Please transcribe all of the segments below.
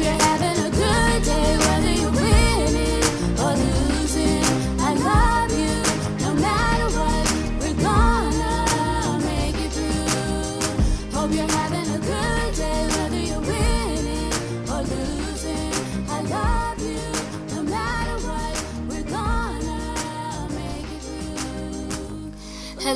You're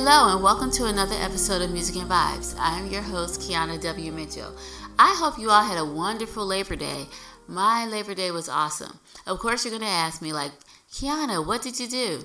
Hello, and welcome to another episode of Music and Vibes. I am your host, Kiana W. Mitchell. I hope you all had a wonderful Labor Day. My Labor Day was awesome. Of course, you're going to ask me, like, Kiana, what did you do?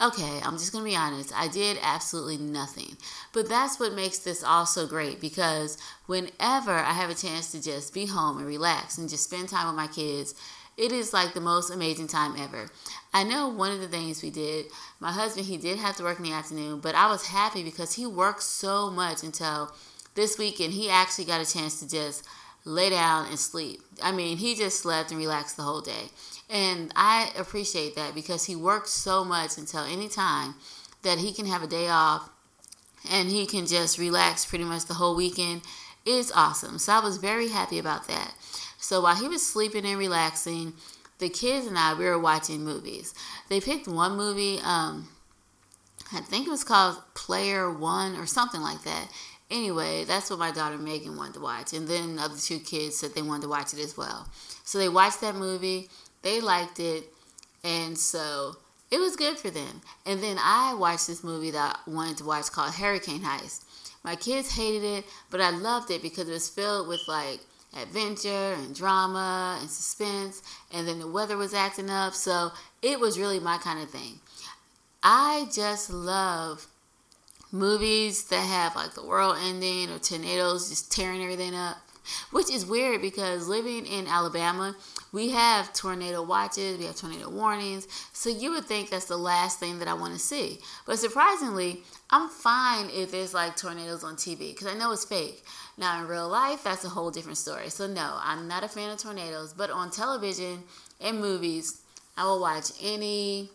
Okay, I'm just going to be honest. I did absolutely nothing. But that's what makes this all so great because whenever I have a chance to just be home and relax and just spend time with my kids, it is like the most amazing time ever. I know one of the things we did, my husband, he did have to work in the afternoon, but I was happy because he worked so much until this weekend. He actually got a chance to just lay down and sleep. I mean, he just slept and relaxed the whole day. And I appreciate that because he worked so much until any time that he can have a day off and he can just relax pretty much the whole weekend is awesome. So I was very happy about that. So while he was sleeping and relaxing, the kids and I we were watching movies. They picked one movie, um, I think it was called Player One or something like that. Anyway, that's what my daughter Megan wanted to watch, and then the other two kids said they wanted to watch it as well. So they watched that movie, they liked it, and so it was good for them. And then I watched this movie that I wanted to watch called Hurricane Heist. My kids hated it, but I loved it because it was filled with like adventure and drama and suspense, and then the weather was acting up, so it was really my kind of thing. I just love movies that have like the world ending or tornadoes just tearing everything up, which is weird because living in Alabama, we have tornado watches, we have tornado warnings, so you would think that's the last thing that I want to see. But surprisingly, I'm fine if there's like tornadoes on TV because I know it's fake. Now, in real life, that's a whole different story. So, no, I'm not a fan of tornadoes, but on television and movies, I will watch any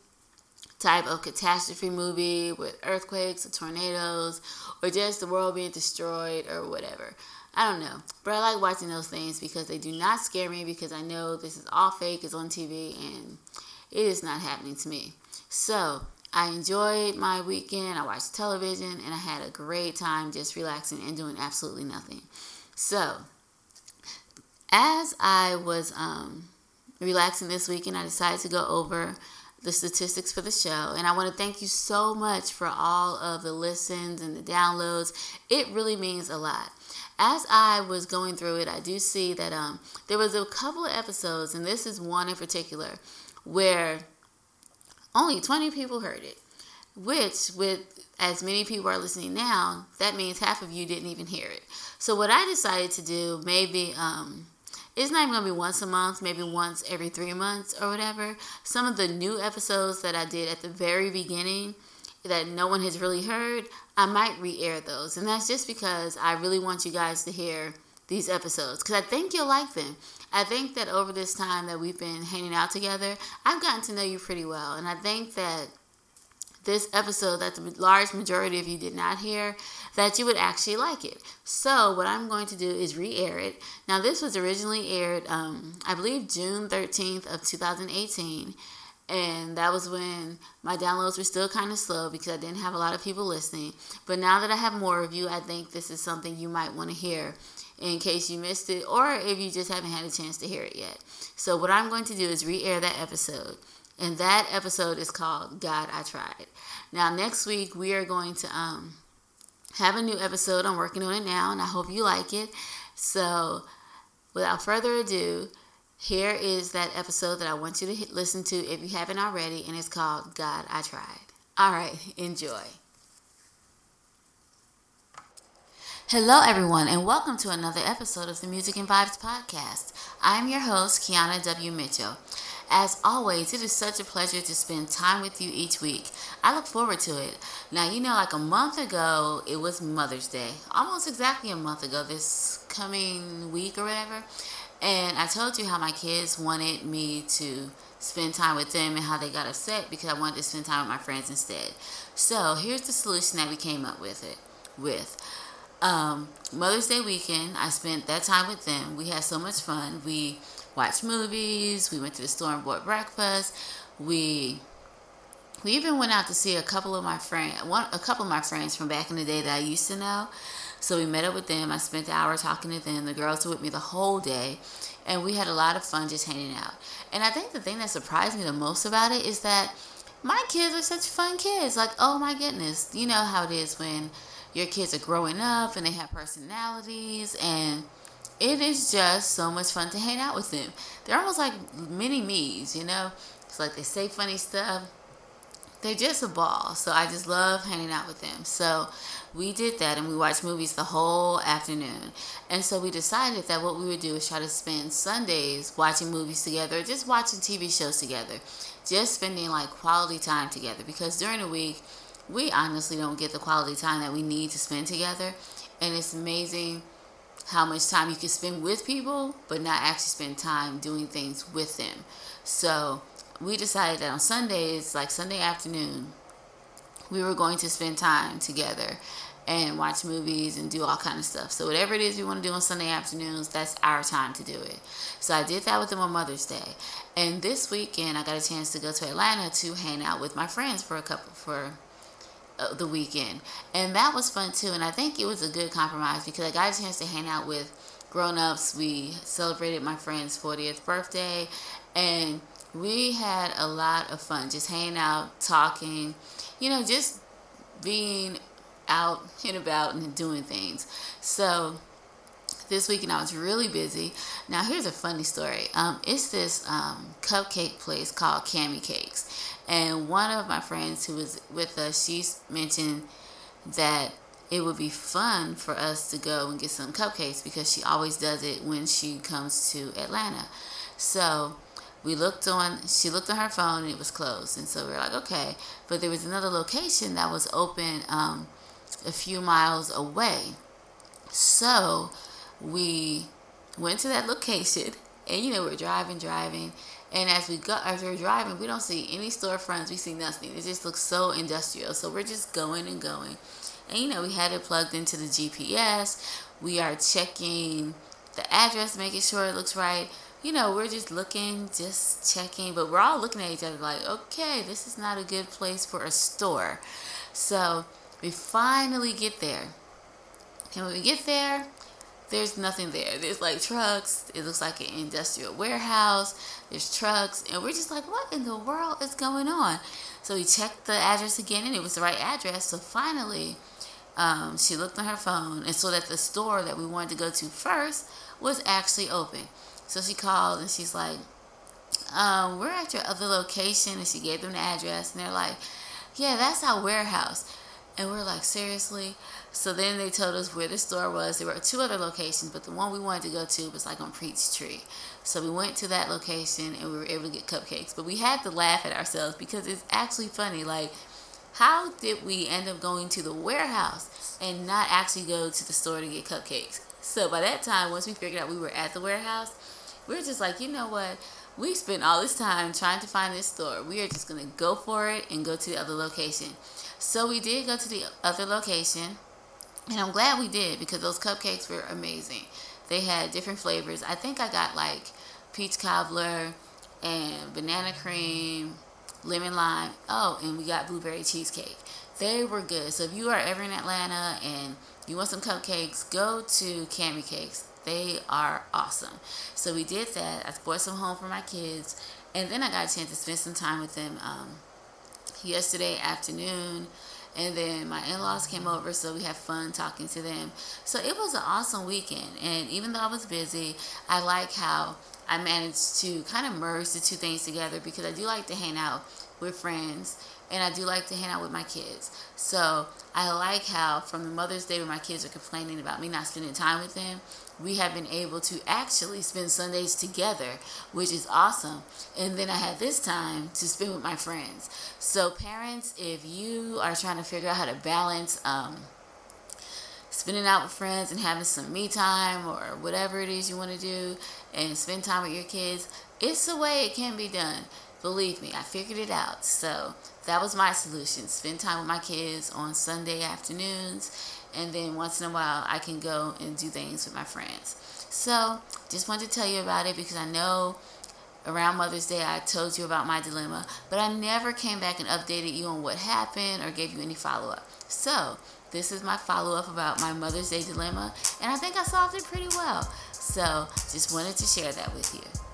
type of catastrophe movie with earthquakes or tornadoes or just the world being destroyed or whatever. I don't know. But I like watching those things because they do not scare me because I know this is all fake, it's on TV, and it is not happening to me. So, I enjoyed my weekend. I watched television and I had a great time just relaxing and doing absolutely nothing. So, as I was um, relaxing this weekend, I decided to go over the statistics for the show. And I want to thank you so much for all of the listens and the downloads. It really means a lot. As I was going through it, I do see that um, there was a couple of episodes, and this is one in particular, where only 20 people heard it. Which, with as many people are listening now, that means half of you didn't even hear it. So, what I decided to do, maybe, um, it's not even gonna be once a month, maybe once every three months or whatever. Some of the new episodes that I did at the very beginning that no one has really heard, I might re air those. And that's just because I really want you guys to hear these episodes because I think you'll like them. I think that over this time that we've been hanging out together, I've gotten to know you pretty well. And I think that this episode that the large majority of you did not hear, that you would actually like it. So, what I'm going to do is re air it. Now, this was originally aired, um, I believe, June 13th of 2018. And that was when my downloads were still kind of slow because I didn't have a lot of people listening. But now that I have more of you, I think this is something you might want to hear in case you missed it or if you just haven't had a chance to hear it yet. So, what I'm going to do is re air that episode. And that episode is called God I Tried. Now, next week, we are going to um, have a new episode. I'm working on it now, and I hope you like it. So, without further ado, here is that episode that I want you to listen to if you haven't already, and it's called God I Tried. All right, enjoy. Hello, everyone, and welcome to another episode of the Music and Vibes podcast. I'm your host, Kiana W. Mitchell. As always, it is such a pleasure to spend time with you each week. I look forward to it. Now, you know, like a month ago, it was Mother's Day. Almost exactly a month ago, this coming week or whatever. And I told you how my kids wanted me to spend time with them and how they got upset because I wanted to spend time with my friends instead. So here's the solution that we came up with it with. Um, Mother's Day weekend, I spent that time with them. We had so much fun. We watched movies. We went to the store and bought breakfast. We we even went out to see a couple of my friends, one a couple of my friends from back in the day that I used to know. So we met up with them. I spent the hour talking to them. The girls were with me the whole day, and we had a lot of fun just hanging out. And I think the thing that surprised me the most about it is that my kids are such fun kids. Like, oh my goodness, you know how it is when your kids are growing up and they have personalities and it is just so much fun to hang out with them. They're almost like mini me's, you know? It's like they say funny stuff. They're just a ball. So I just love hanging out with them. So we did that and we watched movies the whole afternoon. And so we decided that what we would do is try to spend Sundays watching movies together, just watching TV shows together, just spending like quality time together. Because during the week, we honestly don't get the quality time that we need to spend together. And it's amazing how much time you can spend with people, but not actually spend time doing things with them. So we decided that on Sundays, like Sunday afternoon, we were going to spend time together and watch movies and do all kind of stuff. So whatever it is we want to do on Sunday afternoons, that's our time to do it. So I did that with them on Mother's Day. And this weekend I got a chance to go to Atlanta to hang out with my friends for a couple for uh, the weekend. And that was fun too. And I think it was a good compromise because I got a chance to hang out with grown-ups. We celebrated my friend's 40th birthday and we had a lot of fun just hanging out, talking, you know, just being out and about and doing things. So this weekend I was really busy. Now here's a funny story. Um, it's this um, cupcake place called Cami Cakes, and one of my friends who was with us, she mentioned that it would be fun for us to go and get some cupcakes because she always does it when she comes to Atlanta. So we looked on she looked on her phone and it was closed. And so we were like okay. But there was another location that was open um, a few miles away. So we went to that location and you know we're driving driving. And as we go as we're driving we don't see any storefronts. We see nothing. It just looks so industrial. So we're just going and going. And you know we had it plugged into the gps we are checking the address making sure it looks right you know, we're just looking, just checking, but we're all looking at each other like, okay, this is not a good place for a store. So we finally get there. And when we get there, there's nothing there. There's like trucks. It looks like an industrial warehouse. There's trucks. And we're just like, what in the world is going on? So we checked the address again and it was the right address. So finally, um, she looked on her phone and saw that the store that we wanted to go to first was actually open. So she called and she's like, um, we're at your other location. And she gave them the address. And they're like, yeah, that's our warehouse. And we're like, seriously? So then they told us where the store was. There were two other locations, but the one we wanted to go to was like on Peachtree. So we went to that location and we were able to get cupcakes. But we had to laugh at ourselves because it's actually funny. Like, how did we end up going to the warehouse and not actually go to the store to get cupcakes? So by that time, once we figured out we were at the warehouse, we are just like, you know what? We spent all this time trying to find this store. We are just going to go for it and go to the other location. So we did go to the other location. And I'm glad we did because those cupcakes were amazing. They had different flavors. I think I got like peach cobbler and banana cream, lemon lime. Oh, and we got blueberry cheesecake. They were good. So if you are ever in Atlanta and you want some cupcakes, go to Cami Cakes. They are awesome. So we did that. I brought some home for my kids, and then I got a chance to spend some time with them um, yesterday afternoon. And then my in laws came over, so we had fun talking to them. So it was an awesome weekend. And even though I was busy, I like how I managed to kind of merge the two things together because I do like to hang out with friends and I do like to hang out with my kids. So I like how from the Mother's Day when my kids are complaining about me not spending time with them, we have been able to actually spend Sundays together, which is awesome. And then I had this time to spend with my friends. So parents, if you are trying to figure out how to balance um, spending out with friends and having some me time or whatever it is you want to do and spend time with your kids, it's the way it can be done. Believe me, I figured it out. So that was my solution. Spend time with my kids on Sunday afternoons, and then once in a while, I can go and do things with my friends. So, just wanted to tell you about it because I know around Mother's Day I told you about my dilemma, but I never came back and updated you on what happened or gave you any follow up. So, this is my follow up about my Mother's Day dilemma, and I think I solved it pretty well. So, just wanted to share that with you.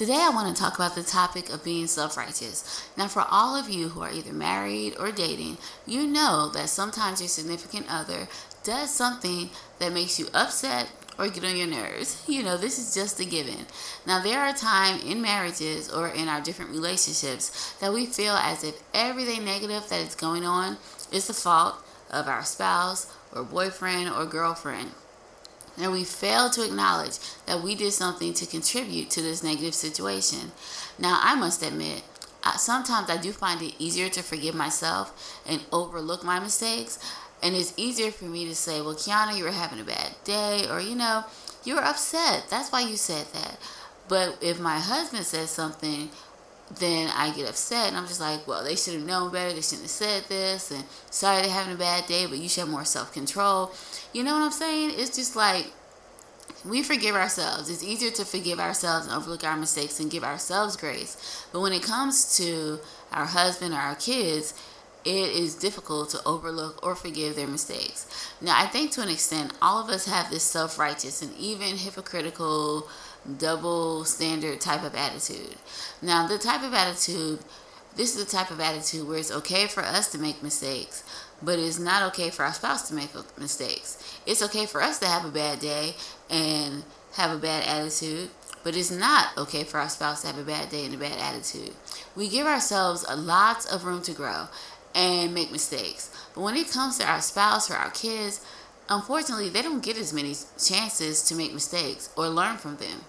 Today, I want to talk about the topic of being self righteous. Now, for all of you who are either married or dating, you know that sometimes your significant other does something that makes you upset or get on your nerves. You know, this is just a given. Now, there are times in marriages or in our different relationships that we feel as if everything negative that is going on is the fault of our spouse or boyfriend or girlfriend and we fail to acknowledge that we did something to contribute to this negative situation. Now, I must admit, sometimes I do find it easier to forgive myself and overlook my mistakes. And it's easier for me to say, well, Kiana, you were having a bad day, or, you know, you were upset. That's why you said that. But if my husband says something, then I get upset and I'm just like, well, they should have known better. They shouldn't have said this. And sorry they're having a bad day, but you should have more self control. You know what I'm saying? It's just like we forgive ourselves. It's easier to forgive ourselves and overlook our mistakes and give ourselves grace. But when it comes to our husband or our kids, it is difficult to overlook or forgive their mistakes. Now, I think to an extent, all of us have this self righteous and even hypocritical double standard type of attitude. Now, the type of attitude, this is the type of attitude where it's okay for us to make mistakes, but it's not okay for our spouse to make mistakes. It's okay for us to have a bad day and have a bad attitude, but it's not okay for our spouse to have a bad day and a bad attitude. We give ourselves a lot of room to grow and make mistakes. But when it comes to our spouse or our kids, unfortunately, they don't get as many chances to make mistakes or learn from them.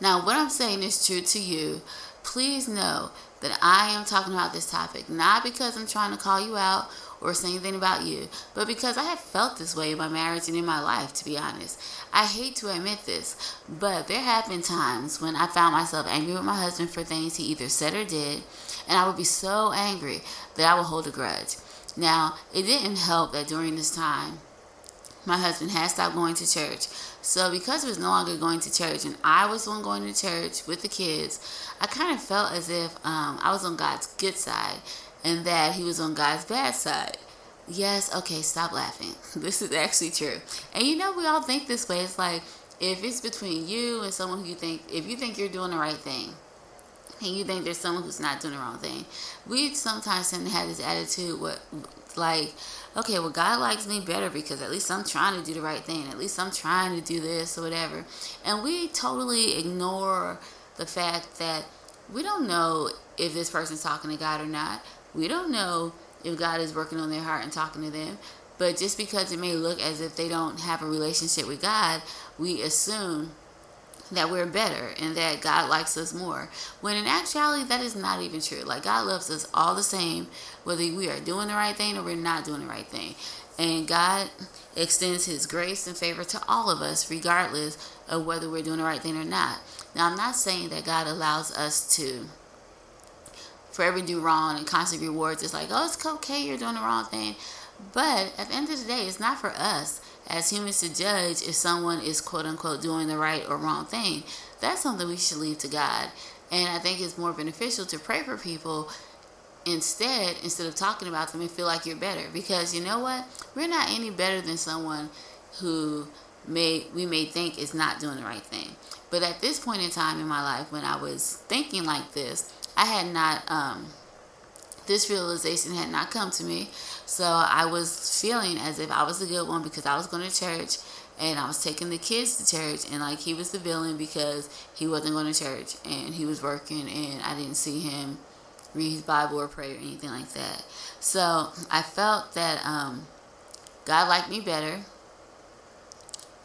Now, what I'm saying is true to you. Please know that I am talking about this topic not because I'm trying to call you out or say anything about you, but because I have felt this way in my marriage and in my life, to be honest. I hate to admit this, but there have been times when I found myself angry with my husband for things he either said or did, and I would be so angry that I would hold a grudge. Now, it didn't help that during this time, my husband had stopped going to church. So because he was no longer going to church and I was the one going to church with the kids, I kind of felt as if um, I was on God's good side and that he was on God's bad side. Yes, okay, stop laughing. This is actually true. And you know, we all think this way. It's like if it's between you and someone who you think, if you think you're doing the right thing, and you think there's someone who's not doing the wrong thing, we sometimes tend to have this attitude, what like, okay, well, God likes me better because at least I'm trying to do the right thing. At least I'm trying to do this or whatever. And we totally ignore the fact that we don't know if this person's talking to God or not. We don't know if God is working on their heart and talking to them. But just because it may look as if they don't have a relationship with God, we assume that we're better and that God likes us more. When in actuality, that is not even true. Like, God loves us all the same, whether we are doing the right thing or we're not doing the right thing. And God extends His grace and favor to all of us, regardless of whether we're doing the right thing or not. Now, I'm not saying that God allows us to forever do wrong and constantly rewards it's like, oh, it's okay, you're doing the wrong thing. But at the end of the day, it's not for us as humans to judge if someone is quote unquote doing the right or wrong thing. That's something we should leave to God. And I think it's more beneficial to pray for people instead, instead of talking about them and feel like you're better. Because you know what? We're not any better than someone who may we may think is not doing the right thing. But at this point in time in my life when I was thinking like this, I had not um this realization had not come to me. So I was feeling as if I was a good one because I was going to church and I was taking the kids to church and like he was the villain because he wasn't going to church and he was working and I didn't see him read his Bible or pray or anything like that. So I felt that um, God liked me better.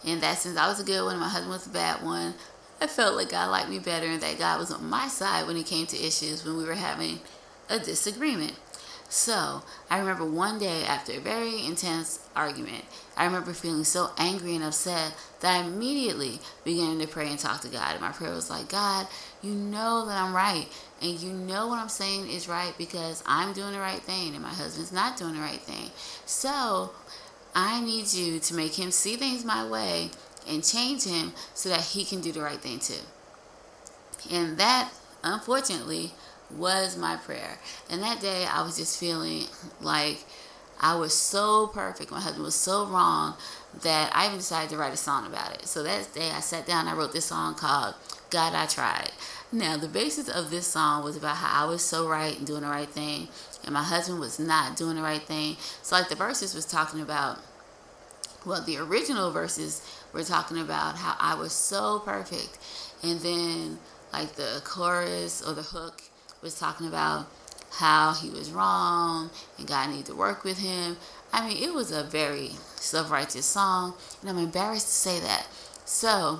And that since I was a good one and my husband was a bad one, I felt like God liked me better and that God was on my side when it came to issues when we were having a disagreement. So I remember one day after a very intense argument, I remember feeling so angry and upset that I immediately began to pray and talk to God. And my prayer was like, God, you know that I'm right. And you know what I'm saying is right because I'm doing the right thing and my husband's not doing the right thing. So I need you to make him see things my way and change him so that he can do the right thing too. And that, unfortunately, was my prayer. And that day I was just feeling like I was so perfect. My husband was so wrong that I even decided to write a song about it. So that day I sat down I wrote this song called God I Tried. Now, the basis of this song was about how I was so right and doing the right thing, and my husband was not doing the right thing. So, like, the verses was talking about, well, the original verses were talking about how I was so perfect, and then, like, the chorus or the hook was talking about how he was wrong and God needed to work with him. I mean, it was a very self righteous song, and I'm embarrassed to say that. So,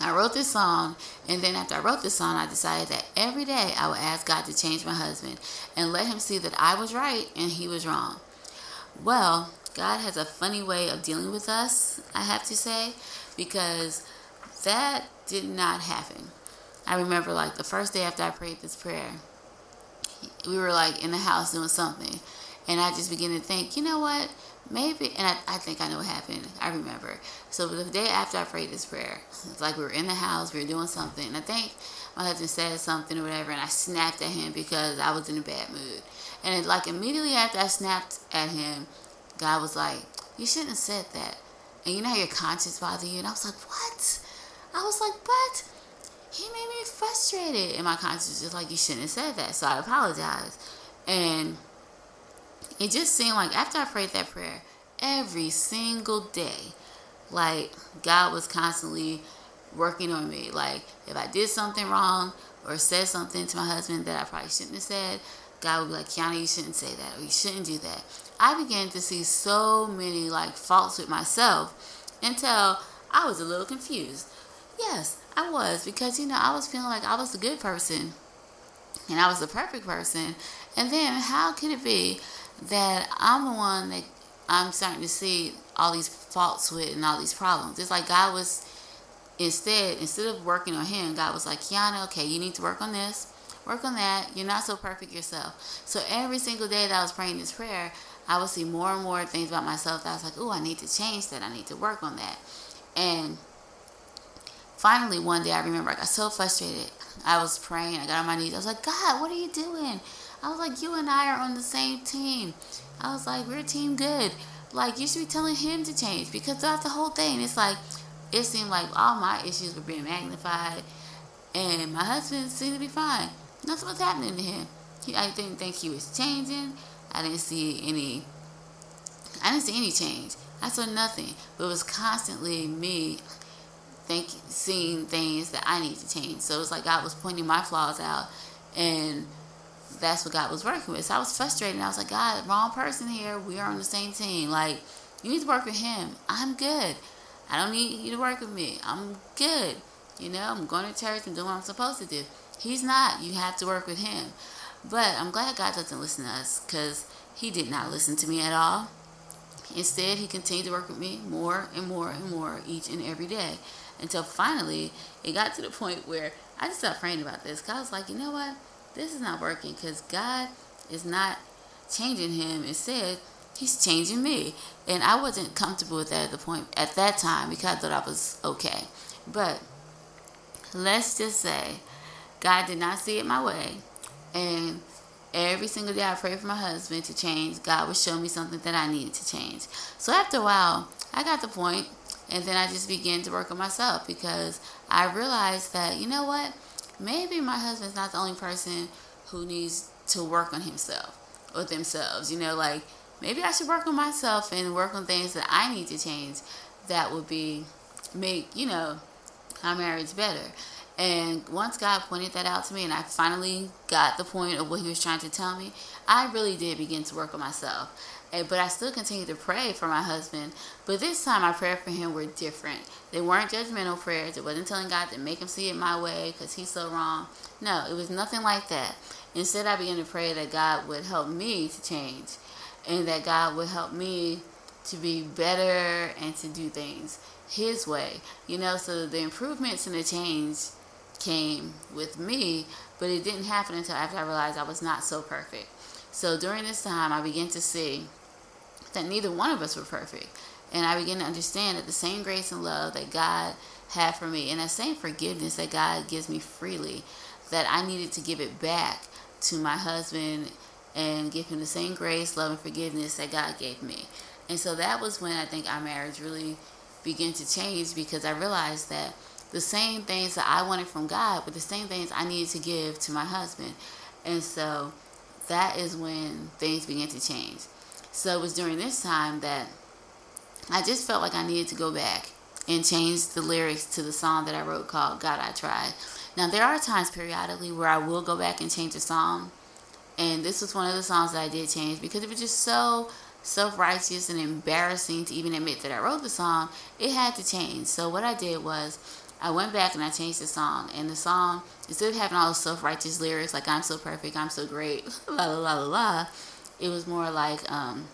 I wrote this song, and then after I wrote this song, I decided that every day I would ask God to change my husband and let him see that I was right and he was wrong. Well, God has a funny way of dealing with us, I have to say, because that did not happen. I remember like the first day after I prayed this prayer, we were like in the house doing something, and I just began to think, you know what? Maybe, and I, I think I know what happened. I remember. So the day after I prayed this prayer, it's like we were in the house, we were doing something, and I think my husband said something or whatever, and I snapped at him because I was in a bad mood. And it, like immediately after I snapped at him, God was like, "You shouldn't have said that." And you know how your conscience bother you, and I was like, "What?" I was like, "But." He made me frustrated, and my conscience was just like, "You shouldn't have said that." So I apologized, and it just seemed like after I prayed that prayer, every single day, like God was constantly working on me. Like if I did something wrong or said something to my husband that I probably shouldn't have said, God would be like, Kiana, you shouldn't say that or you shouldn't do that. I began to see so many like faults with myself until I was a little confused. Yes, I was because you know I was feeling like I was the good person and I was the perfect person. And then how could it be that I'm the one that I'm starting to see all these faults with and all these problems? It's like God was instead instead of working on him, God was like, Kiana, okay, you need to work on this, work on that. You're not so perfect yourself. So every single day that I was praying this prayer, I would see more and more things about myself that I was like, oh, I need to change that. I need to work on that. And finally, one day I remember I got so frustrated. I was praying. I got on my knees. I was like, God, what are you doing? I was like, you and I are on the same team. I was like, we're a team good. Like, you should be telling him to change because throughout the whole thing, it's like, it seemed like all my issues were being magnified and my husband seemed to be fine. Nothing was happening to him. He, I didn't think he was changing. I didn't see any, I didn't see any change. I saw nothing, but it was constantly me think, seeing things that I need to change. So it was like God was pointing my flaws out and that's what God was working with. So I was frustrated. I was like, God, wrong person here. We are on the same team. Like, you need to work with him. I'm good. I don't need you to work with me. I'm good. You know, I'm going to church and doing what I'm supposed to do. He's not. You have to work with him. But I'm glad God doesn't listen to us because he did not listen to me at all. Instead, he continued to work with me more and more and more each and every day until finally it got to the point where I just stopped praying about this. Cause I was like, you know what? This is not working because God is not changing him. Instead, he's changing me. And I wasn't comfortable with that at the point at that time because I thought I was okay. But let's just say God did not see it my way. And every single day I prayed for my husband to change, God would show me something that I needed to change. So after a while, I got the point and then I just began to work on myself because I realized that, you know what? Maybe my husband's not the only person who needs to work on himself or themselves. You know, like maybe I should work on myself and work on things that I need to change that would be make, you know, our marriage better. And once God pointed that out to me and I finally got the point of what he was trying to tell me, I really did begin to work on myself. And, but I still continued to pray for my husband. But this time, my prayer for him were different. They weren't judgmental prayers. It wasn't telling God to make him see it my way because he's so wrong. No, it was nothing like that. Instead, I began to pray that God would help me to change and that God would help me to be better and to do things His way. You know, so the improvements and the change came with me, but it didn't happen until after I realized I was not so perfect. So during this time, I began to see that neither one of us were perfect. And I began to understand that the same grace and love that God had for me and that same forgiveness that God gives me freely, that I needed to give it back to my husband and give him the same grace, love, and forgiveness that God gave me. And so that was when I think our marriage really began to change because I realized that the same things that I wanted from God were the same things I needed to give to my husband. And so that is when things began to change. So it was during this time that I just felt like I needed to go back and change the lyrics to the song that I wrote called God I Tried. Now, there are times periodically where I will go back and change a song. And this was one of the songs that I did change because it was just so self righteous and embarrassing to even admit that I wrote the song. It had to change. So, what I did was I went back and I changed the song. And the song, instead of having all those self righteous lyrics like I'm so perfect, I'm so great, la la la la la, it was more like um,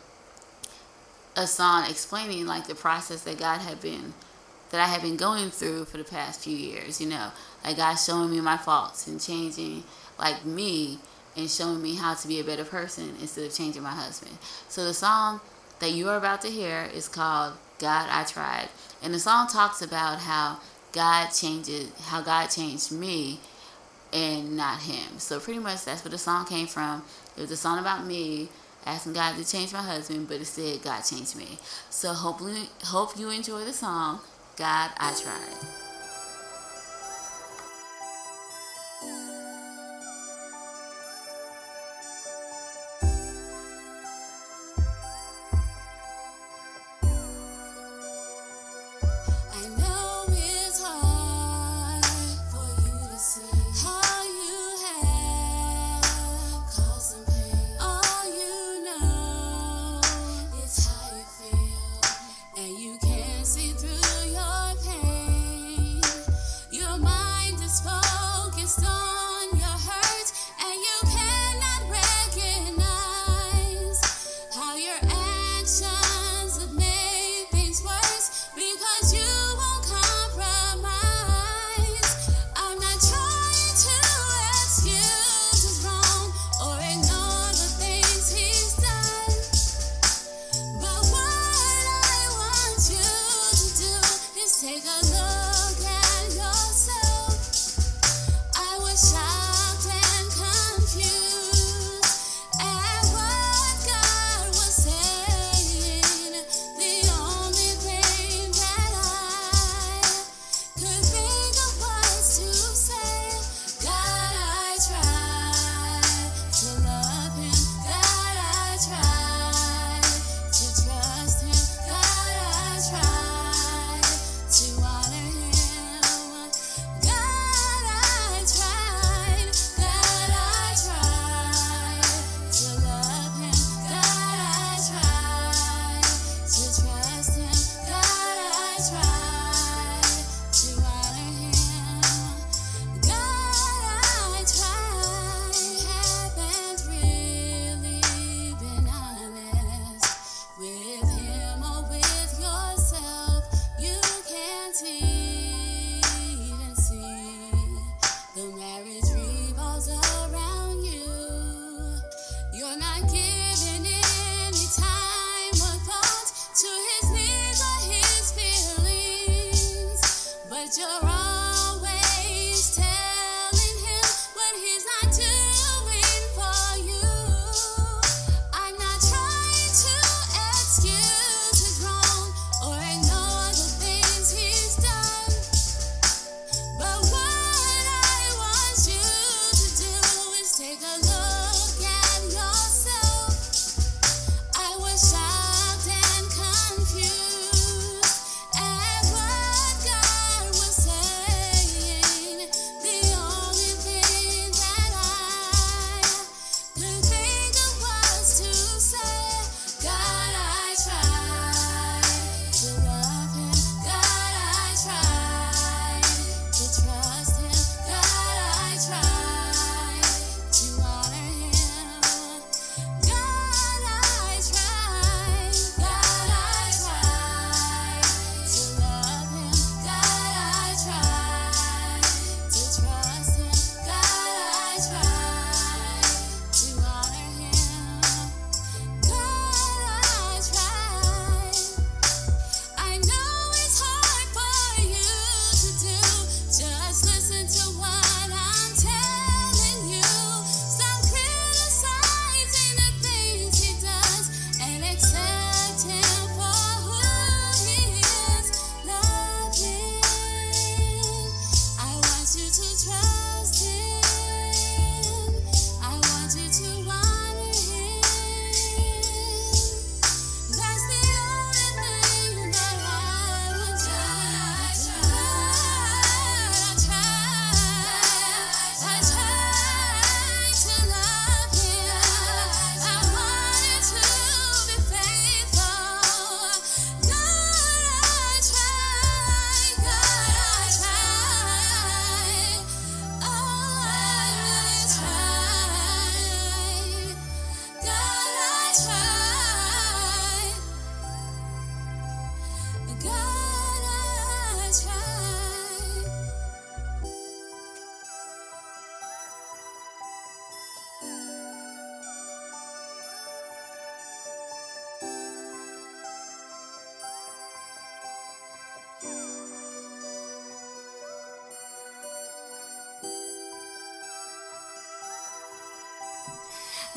a song explaining like the process that God had been that I had been going through for the past few years, you know, like God showing me my faults and changing like me and showing me how to be a better person instead of changing my husband. So the song that you are about to hear is called God I Tried. And the song talks about how God changes how God changed me and not him. So pretty much that's where the song came from. It was a song about me asking God to change my husband, but instead God changed me. So hopefully hope you enjoy the song. God I tried.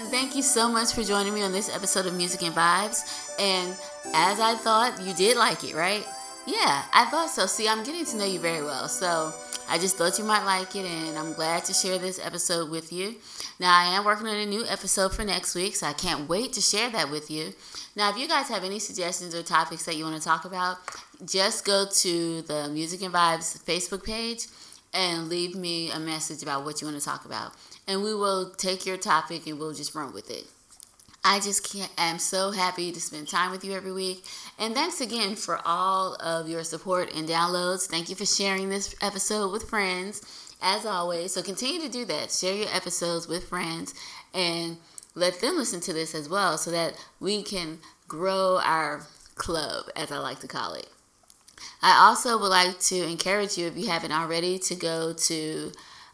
Thank you so much for joining me on this episode of Music and Vibes. And as I thought, you did like it, right? Yeah, I thought so. See, I'm getting to know you very well. So I just thought you might like it, and I'm glad to share this episode with you. Now, I am working on a new episode for next week, so I can't wait to share that with you. Now, if you guys have any suggestions or topics that you want to talk about, just go to the Music and Vibes Facebook page and leave me a message about what you want to talk about. And we will take your topic and we'll just run with it. I just can't, am so happy to spend time with you every week. And thanks again for all of your support and downloads. Thank you for sharing this episode with friends, as always. So continue to do that. Share your episodes with friends and let them listen to this as well so that we can grow our club, as I like to call it. I also would like to encourage you, if you haven't already, to go to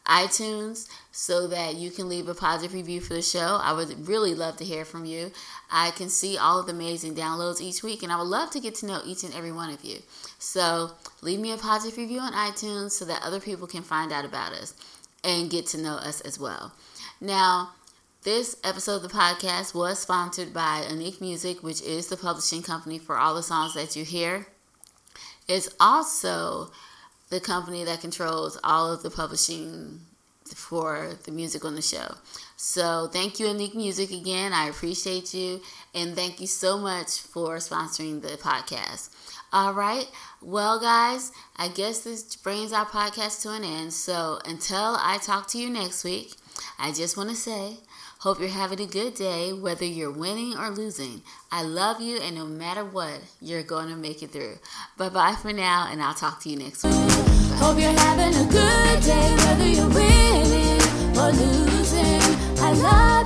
iTunes so that you can leave a positive review for the show. I would really love to hear from you. I can see all of the amazing downloads each week, and I would love to get to know each and every one of you. So leave me a positive review on iTunes so that other people can find out about us and get to know us as well. Now, this episode of the podcast was sponsored by Unique Music, which is the publishing company for all the songs that you hear. It's also the company that controls all of the publishing for the music on the show. So thank you, Unique Music, again. I appreciate you. And thank you so much for sponsoring the podcast. All right. Well, guys, I guess this brings our podcast to an end. So until I talk to you next week, I just want to say, hope you're having a good day, whether you're winning or losing. I love you, and no matter what, you're going to make it through. Bye bye for now, and I'll talk to you next week. Hope you're having a good day, whether you're winning or losing. I love